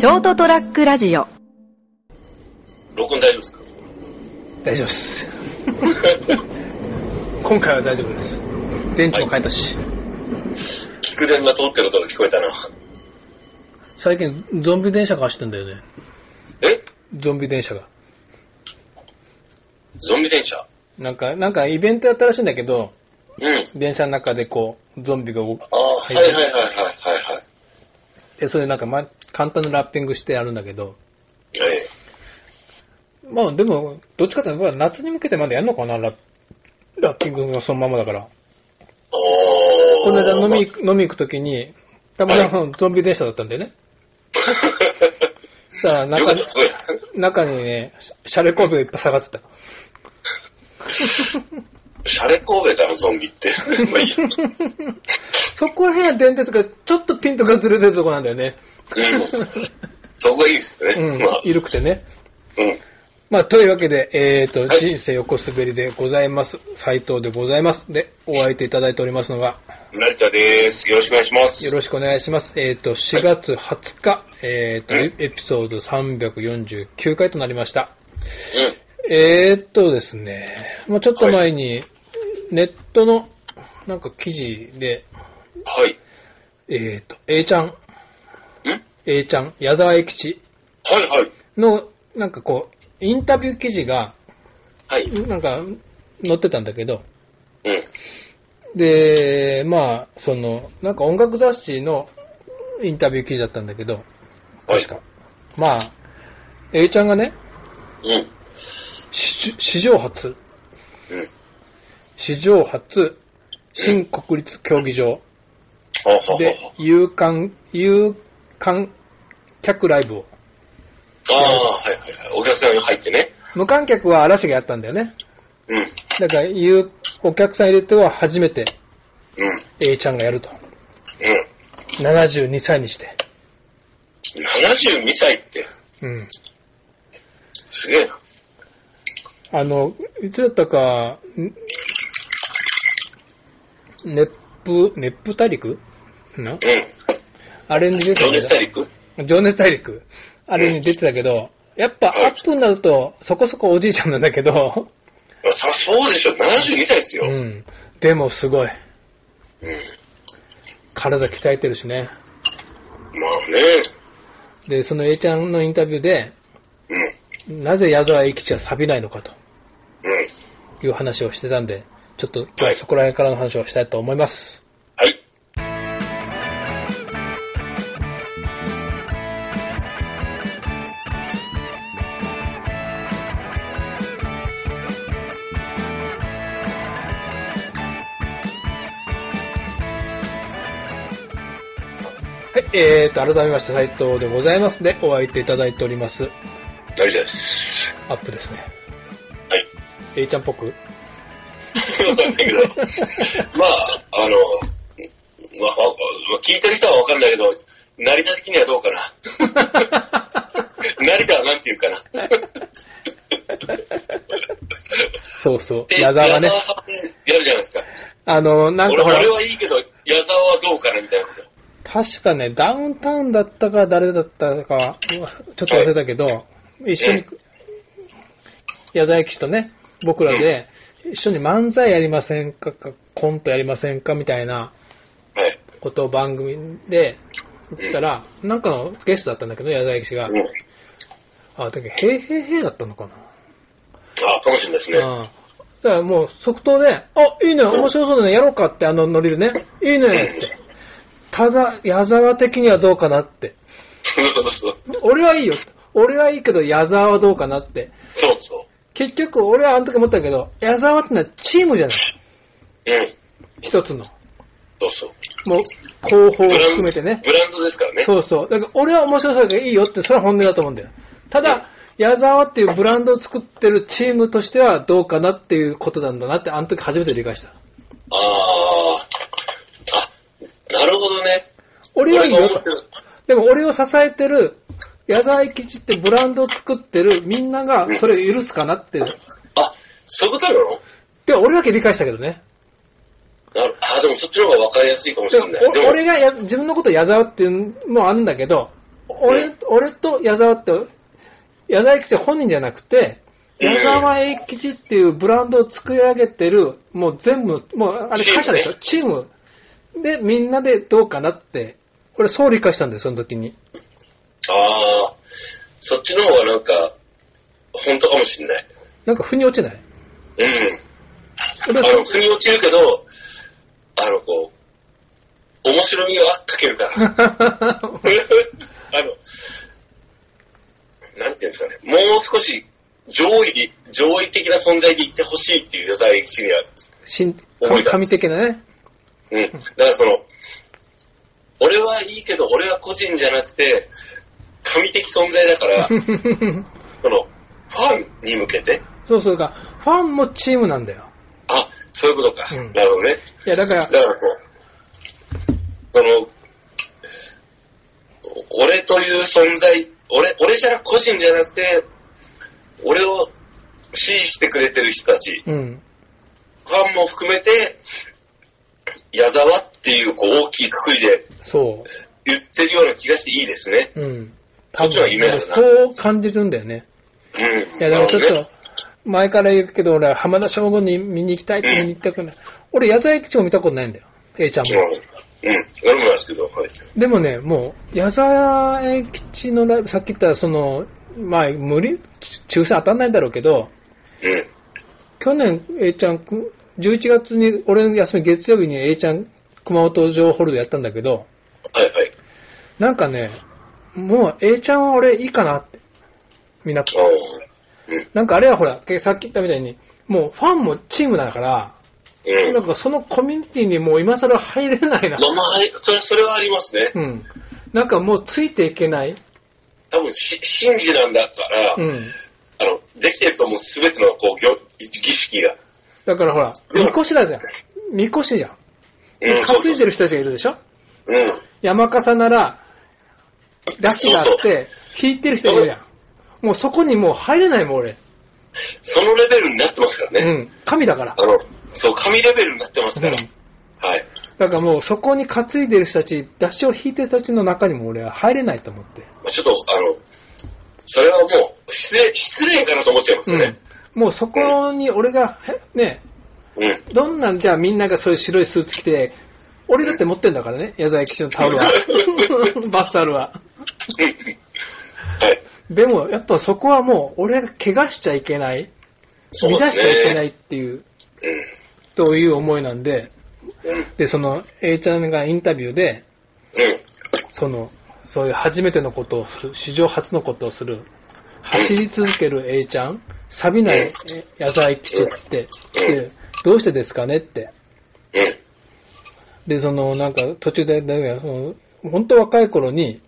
ショートトラックラジオ録音大丈夫ですか？大丈夫です。今回は大丈夫です。電池も変えたし、菊電が通ってる音が聞こえたな。最近ゾンビ電車が走ってんだよね。え？ゾンビ電車が。ゾンビ電車？なんか、なんかイベントやったらしいんだけど、うん。電車の中でこう、ゾンビが動く。ああ、はいはいはいはいはいはい。で、それなんか、ま、簡単なラッピングしてやるんだけど、ええ。まあでも、どっちかというと夏に向けてまだやるのかな、ラッラッピングがそのままだから。この間飲み、飲み行くときに、たまたまゾンビ電車だったんだよね。さあ、よ中に。中にね、シャレコビがいっぱい下がってた。シャレ神戸かな、ゾンビって。まあいいや。そこら辺は電鉄がちょっとピントがずれてるとこなんだよね。うん。そこがいいですよね。うんまあ、、緩くてね。うん。まあ、というわけで、えっ、と、はい人生横滑りでございます。斉藤でございます。で、お相手いただいておりますのが、成田です。よろしくお願いします。よろしくお願いします。えっ、と、4月20日、えっ、と、うんエピソード349回となりました。うん。えーっとですね、まあ、ちょっと前に、ネットの、なんか記事で、はい。えーっと、A ちゃん、ん A ちゃん、矢沢永吉はいはい。の、なんかこう、インタビュー記事が、はい。なんか、載ってたんだけど、うん。で、まあ、その、なんか音楽雑誌のインタビュー記事だったんだけど、はい確か。まあ、A ちゃんがね、うん。し史上初、うん。史上初、新国立競技場、はははで、有観、有観客ライブを。ああ、はいはいはい。お客さんが入ってね。無観客は嵐がやったんだよね。うん。だから、有、お客さん入れては初めてうん。A ちゃんがやると。うん。72歳にして。72歳って、うん。すげえな。あの、いつだったか、ん熱風、熱風大陸？な？うん。あれに出てた情け熱大陸？ど、情熱大陸。あれに出てたけど、やっぱアップになると、そこそこおじいちゃんなんだけど、あそそうでしょ。72歳ですよ。うん。うん。でもすごい。体鍛えてるしね。まあね。で、その A ちゃんのインタビューで、うん。なぜ矢沢永吉は錆びないのかとうん。いう話をしてたんで、ちょっと今日はそこら辺からの話をしたいと思います。はい。はい、えーと、改めまして斉藤でございますで、お相手いただいております。大丈夫です。アップですね。はい。A ちゃんっぽく？わかんないけど。まあ、あの、まあ、わ聞いてる人はわかんないけど、成田的にはどうかな。成田はなんて言うかな。そうそう。で矢沢がね矢、沢さんやるじゃないですか。あの、なん俺かほら、俺はいいけど、矢沢はどうかなみたいなこと。確かね、ダウンタウンだったか誰だったか、ちょっと忘れたけど、一緒に、矢沢永吉とね、僕らで、一緒に漫才やりませんかか、コントやりませんかみたいなはい。ことを番組で言ったら、なんかのゲストだったんだけど、矢沢永吉がう。ん。あ、だけど、へいへいへいだったのかな。あかもしれないですね。うん。だからもう即答で、あ、いいね、面白そうだね、やろうかって、あのノリでね、いいねって。ただ、矢沢的にはどうかなって。俺はいいよ。俺はいいけど、矢沢はどうかなって。そうそ結局、俺はあの時思ったけど、矢沢ってのはチームじゃない。う。うん。一つの。そうそう。もう、広報を含めてね。ブランドですからね。そうそう。だから俺は面白そうだけどいいよって、それは本音だと思うんだよ。ただ、矢沢っていうブランドを作ってるチームとしてはどうかなっていうことなんだなって、あの時初めて理解した。ああ。あ、なるほどね。俺はいいよでも俺を支えてる、矢沢永吉ってブランドを作ってるみんながそれを許すかなって。あ、そういうことなの？で、俺だけ理解したけどね。なるあ、でもそっちの方が分かりやすいかもしれない。でもお俺がや自分のこと矢沢っていうのもあるんだけど、俺、俺と矢沢って、矢沢永吉本人じゃなくて、うん矢沢永吉っていうブランドを作り上げてる、もう全部、もうあれ会社でしょ？チーム。で、みんなでどうかなって、俺そう理解したんだよ、その時に。ああ、そっちの方がなんか、本当かもしんない。なんか腑に落ちない？うん。俺あの、腑に落ちるけど、あの、こう、面白みはかけるから。あの、なんていうんですかね、もう少し上位、上位的な存在でいってほしいっていう矢沢永吉には、新思い出す神的なね。うん。だからその、俺はいいけど、俺は個人じゃなくて、神的存在だから、その、ファンに向けて、そうそうか、ファンもチームなんだよ。あ、そういうことか。うんなるほどね。いや、だから、だからこう、その、俺という存在、俺、俺じゃなく個人じゃなくて、俺を支持してくれてる人たち、うん。ファンも含めて、矢沢っていうこう大きいくくりでそ言ってるような気がしていいですね。う。うん。そっちの方が夢あるなそう感じるんだよね。うん。いや、だからちょっと、前から言うけど、俺は浜田省吾に見に行きたいって見に行きたくない。俺、矢沢永吉も見たことないんだよ。A ちゃんも。うん。もなんですけど、はい。でもね、もう、矢沢永吉のライブ、さっき言った、その、まあ、無理、抽選当たんないだろうけど、うん。去年 A ちゃん、く11月に、俺の休み月曜日に A ちゃん、熊本城ホールでやったんだけど、はいはい。なんかね、もう A ちゃんは俺いいかなって。みんな。なんかあれはほら、さっき言ったみたいに、もうファンもチームだから、うん。なんかそのコミュニティにもう今更入れないな。まあまあ、はいそれ、それはありますね。うん。なんかもうついていけない。多分し、神事なんだから、うん。あの、できてると思うすべての、こう、儀儀式が。だからほら、みこしだじゃん。みこしじゃん。うん。担いでる人たちがいるでしょ？そうん。山笠なら、ラチがあって、弾いてる人がいるじゃん。もうそこにもう入れないもん俺。そのレベルになってますからね。うん。神だから。あの、そう、神レベルになってますから。うん。はい。だからもうそこに担いでる人たち、出汁を引いてる人たちの中にも俺は入れないと思って。まあ、ちょっと、あの、それはもう、失礼、失礼かなと思っちゃいますよね。うん。もうそこに俺が、へね、うん。どんなんじゃあみんながそういう白いスーツ着て、俺だって持ってんだからね、矢沢永吉のタオルは。バスタオルは。はい。でも、やっぱそこはもう、俺が怪我しちゃいけない、乱しちゃいけないっていう、という思いなんで。で、その、A ちゃんがインタビューで、うん。その、そういう初めてのことをする、史上初のことをする、走り続ける A ちゃん、錆びないえ矢沢永吉って、でどうしてですかねって。うん。で、その、なんか、途中で、だからその、本当若い頃に、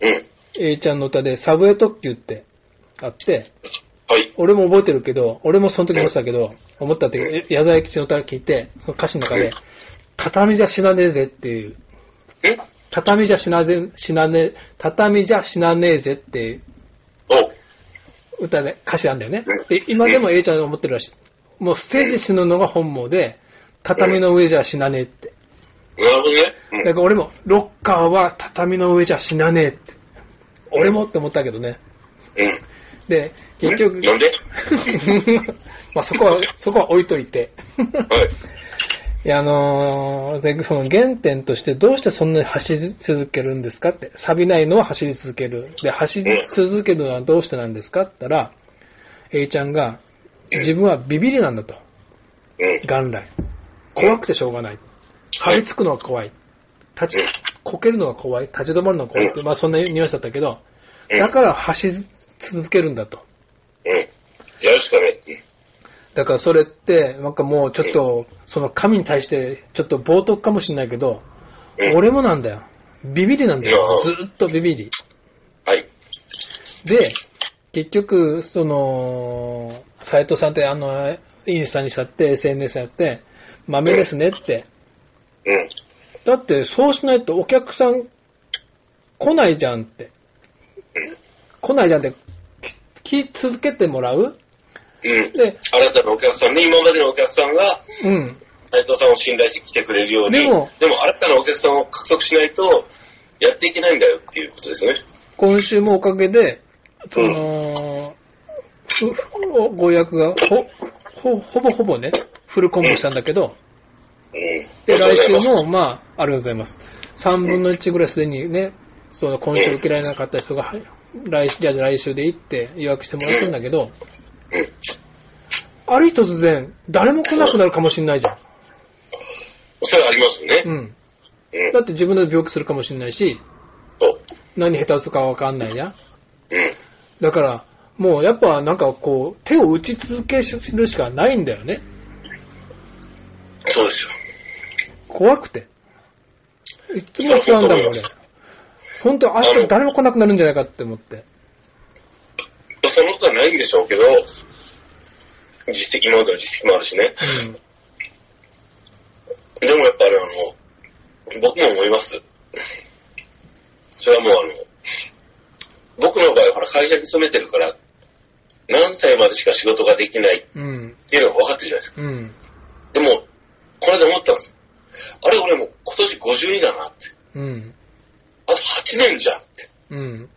うん。A ちゃんの歌で、サブウェイ特急ってあって、はい。俺も覚えてるけど、俺もその時思ってたけど、思ったって、え矢沢永吉の歌を聞いて、その歌詞の中で、畳じゃ死なねえぜっていう、え畳じゃ死なぜ、死なねえ、畳じゃ死なねえぜっていうお歌で、歌詞なんだよねうん。で、今でも A ちゃんが思ってるらしい。もうステージで死ぬのが本望で、畳の上じゃ死なねえって。なるほどね。うん。だから俺も、ロッカーは畳の上じゃ死なねえって。俺もって思ったけどね。うん。で、結局、なんで？まあそこは、そこは置いといて。はい。いや、あのーで、その原点としてどうしてそんなに走り続けるんですかって。錆びないのは走り続ける。で、走り続けるのはどうしてなんですかって言ったら、A ちゃんが、自分はビビりなんだと。元来。怖くてしょうがない。張り付くのが怖い。立ち、こけるのが怖い。立ち止まるのが怖いって。まあそんなニュアンスだったけど、だから走り続けるんだと。うん。やるしかない。うんだからそれって、なんかもうちょっと、その神に対して、ちょっと冒涜かもしれないけど、うん俺もなんだよ。ビビりなんだよ。うんずっとビビり。はい。で、結局、その、斎藤さんってあの、インスタにしちゃって、SNS やって、豆ですねって。うん。だって、そうしないとお客さん来ないじゃんって。来ないじゃんって、き聞き続けてもらううん。で、新たなお客さんね、今までのお客さんが、うん。斉藤さんを信頼して来てくれるように、でも新たなお客さんを獲得しないと、やっていけないんだよっていうことですよね。今週もおかげで、その、ふふご予約がほ、ほ、ほぼほぼね、フルコンボしたんだけど、うん。で、来週も、まあ、ありがとうございます。3分の1ぐらいすでにね、その今週受けられなかった人が、はい来じゃあ来週で行って予約してもらってるんだけど、うん。ある日突然、誰も来なくなるかもしれないじゃん。それはありますよね。うん。うん。だって自分で病気するかもしれないし、そう。何下手打つかわかんないじゃん。うん。だから、もうやっぱなんかこう、手を打ち続けるしかないんだよね。そうですよ。怖くて。いつも不安だもん、俺。本当明日誰も来なくなるんじゃないかって思って。そのことはないんでしょうけど、実績、今までの実績もあるしね。うん。でもやっぱりあの、僕も思います。それはもうあの、僕の場合ほら会社に勤めてるから、何歳までしか仕事ができないうん。っていうのが分かってるじゃないですか。うん。でも、これで思ったんですよ。あれ俺もう今年52だなって。うん。あと8年じゃんって。うん。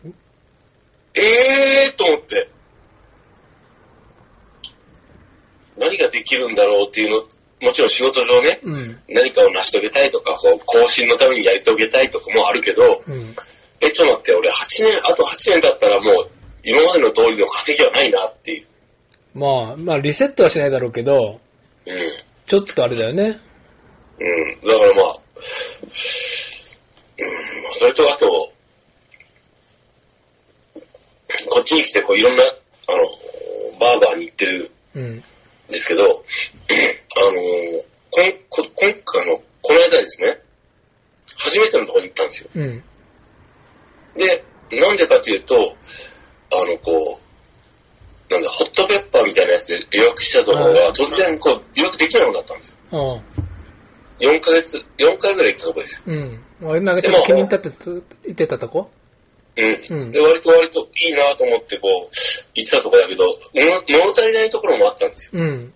えーと思って。何ができるんだろうっていうの、もちろん仕事上ね、うん。何かを成し遂げたいとか、こう更新のためにやり遂げたいとかもあるけど、うん。え、ちょっと待って、俺8年、あと8年経ったらもう、今までの通りの稼ぎはないなっていう。まあ、まあ、リセットはしないだろうけど、うん。ちょっとあれだよね。うん。だからまあ、うん、それとあと、こっちに来てこういろんな、あの、バーバーに行ってるうん。んですけど、あの、こん、こ、こん、あの、この間ですね、初めてのところに行ったんですよ。うん。で、なんでかっていうと、あの、こう、なんだ、ホットペッパーみたいなやつで予約したところはいが、突然こう、予約できなくなったんですよ。ああ。4ヶ月、4回ぐらい行ったとこですよ。うん。俺なんかちょっと気に入ったってつ言ってたとこ？うん。うんで、割と割といいなと思ってこう、行ってたとこだけど、物足りないところもあったんですよ。うん。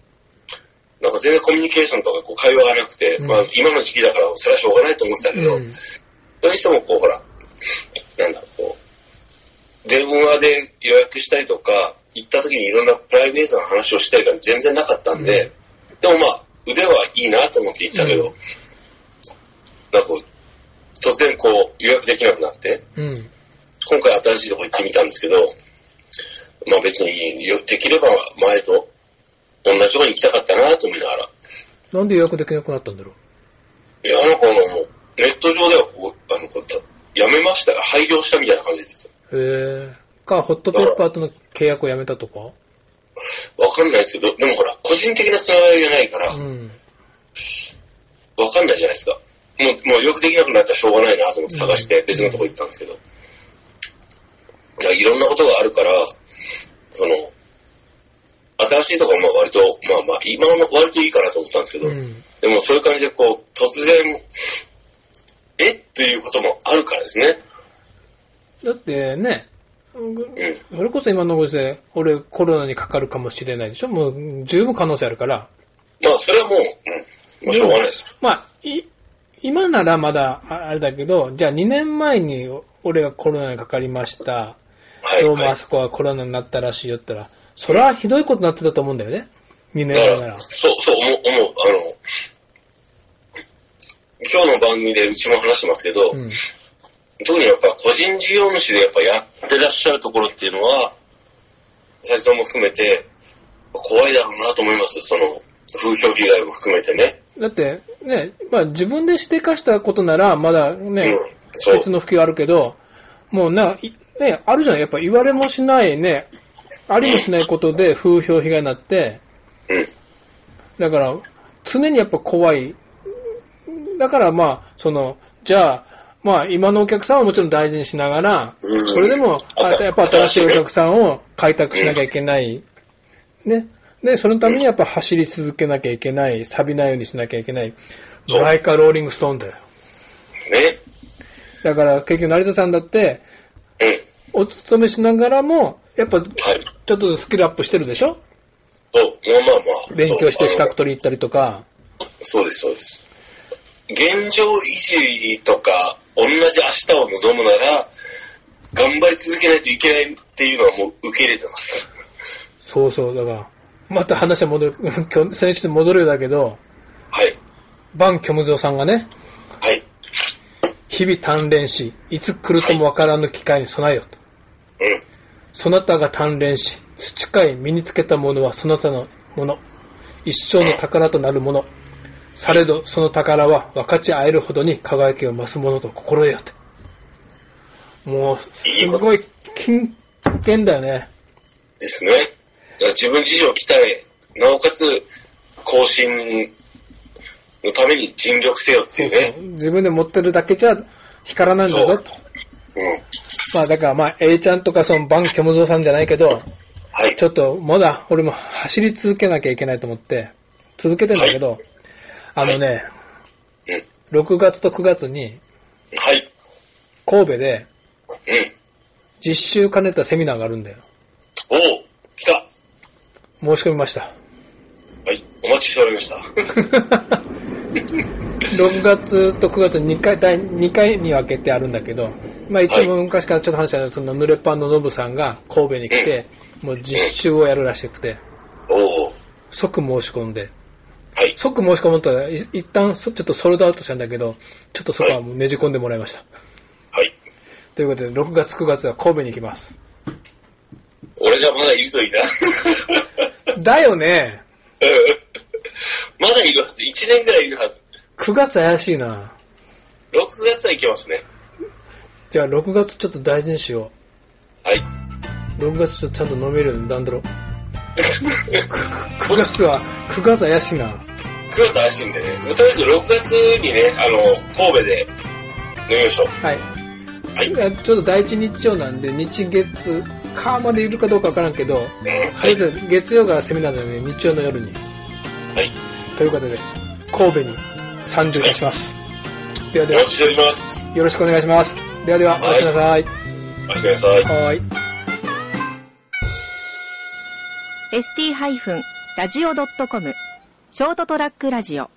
なんか全然コミュニケーションとかこう会話がなくて、うんまあ今の時期だからそれはしょうがないと思ってたけど、うん。それにしてもこうほら、なんだ、こう、電話で予約したりとか、行った時にいろんなプライベートな話をしたりが全然なかったんで、でもまあ、腕はいいなと思って行ってたけど、うんなんか突然こう予約できなくなって、うん。今回新しいとこ行ってみたんですけど、まあ別によできれば前と同じとこに行きたかったなと思いながら、なんで予約できなくなったんだろいや、あの子のもうネット上ではこう、あのやめましたが、廃業したみたいな感じです。へえ。か、ホットペッパーとの契約をやめたとか？わかんないですけど、でもほら、個人的なつながりがないから、うん。わかんないじゃないですか。もう、もうよくできなくなったらしょうがないなと思って探してうん別のとこ行ったんですけど。だからいろんなことがあるから、その、新しいところはまあ割と、まあまあ、今の割といいかなと思ったんですけど、うん。でもそういう感じでこう、突然、えっていうこともあるからですね。だってね、うん。それこそ今のご時世、俺コロナにかかるかもしれないでしょ？もう十分可能性あるから。まあ、それはもう、うん。まあ、しょうがないです。まあ、い、今ならまだああれだけど、じゃあ2年前に俺がコロナにかかりました。はい。どうもはいあそこはコロナになったらしいよったら、それはひどいことになってたと思うんだよね。2年だから前なら。、そう、そう、思う、思う。あの、今日の番組でうちも話してますけど、うん。特にやっぱ個人事業主でやっぱやってらっしゃるところっていうのは、斉藤さんも含めて、怖いだろうなと思います。その、風評被害も含めてね。だって、ね、まあ自分でしてかしたことなら、まだね、うん。別の普及あるけど、もうな、いね、あるじゃない、やっぱ言われもしないね、ありもしないことで風評被害になって、うん。だから、常にやっぱ怖い。だからまあ、その、じゃあ、まあ今のお客さんはもちろん大事にしながら、うんそれでも、あやっぱ新しいお客さんを開拓しなきゃいけない。ね。で、そのためにやっぱ走り続けなきゃいけない。錆びないようにしなきゃいけない。ライカローリングストーンだよ。ね。だから結局成田さんだって、うん。お勤めしながらも、やっぱちはい。ょっとスキルアップしてるでしょ？そう。まあまあまあ。勉強して資格取り行ったりとか。そうです、そうです。現状維持とか、同じ明日を望むなら、頑張り続けないといけないっていうのはもう受け入れてます。そうそう、だから、また話は戻る、先週に戻るようだけど、はい。バン・キョムゾーさんがね、はい。日々鍛錬し、いつ来るともわからぬ機会に備えよと。うん。そなたが鍛錬し、培い身につけたものはそなたのもの。一生の宝となるもの。されど、その宝は分かち合えるほどに輝きを増すものと心得よって。もう、すごい、金言だよね。ですね。だから自分自身を鍛え、なおかつ、更新のために尽力せよっていうね。自分で持ってるだけじゃ光らないんだぞと。うん。まあだからまあ A ちゃんとかそのバンキョムゾーさんじゃないけど、はい。ちょっとまだ俺も走り続けなきゃいけないと思って、続けてんだけど、あのね、うん。6月と9月にはい。神戸でうん。実習兼ねたセミナーがあるんだよ。おお、来た。申し込みました。はい。お待ちしておりました。6月と9月に2回、第2回に分けてあるんだけど、まあ一応昔からちょっと話したそのヌレパンのノブさんが神戸に来て、もう実習をやるらしくて、おお。即申し込んで、はい。即申し込むと、い一旦そちょっとソールドアウトしたんだけど、ちょっとそこはもうねじ込んでもらいました。はい。ということで、6月9月は神戸に行きます。俺じゃまだいるといいな。だよね。う んまだいるはず。1年ぐらいいるはず。9月怪しいな。6月はいけますね。じゃあ6月ちょっと大事にしよはい。う。6月ちょっとちゃんと飲めるように段取ろう。9月は、9月怪しいな。9月怪しいんでね。とりあえず6月にね、あの、神戸で飲みましょう。はい。はい。ちょっと第一日曜なんで、日月、火までいるかどうかわからんけど、はい。りあえず月曜がセミナーなので、日曜の夜に。はい。ということで、神戸に参上いたします。ではではお待、ちしております。よろしくお願いします。ではでは、お待ちください。お待ちください。はーい。ST-radio.com ショートトラックラジオ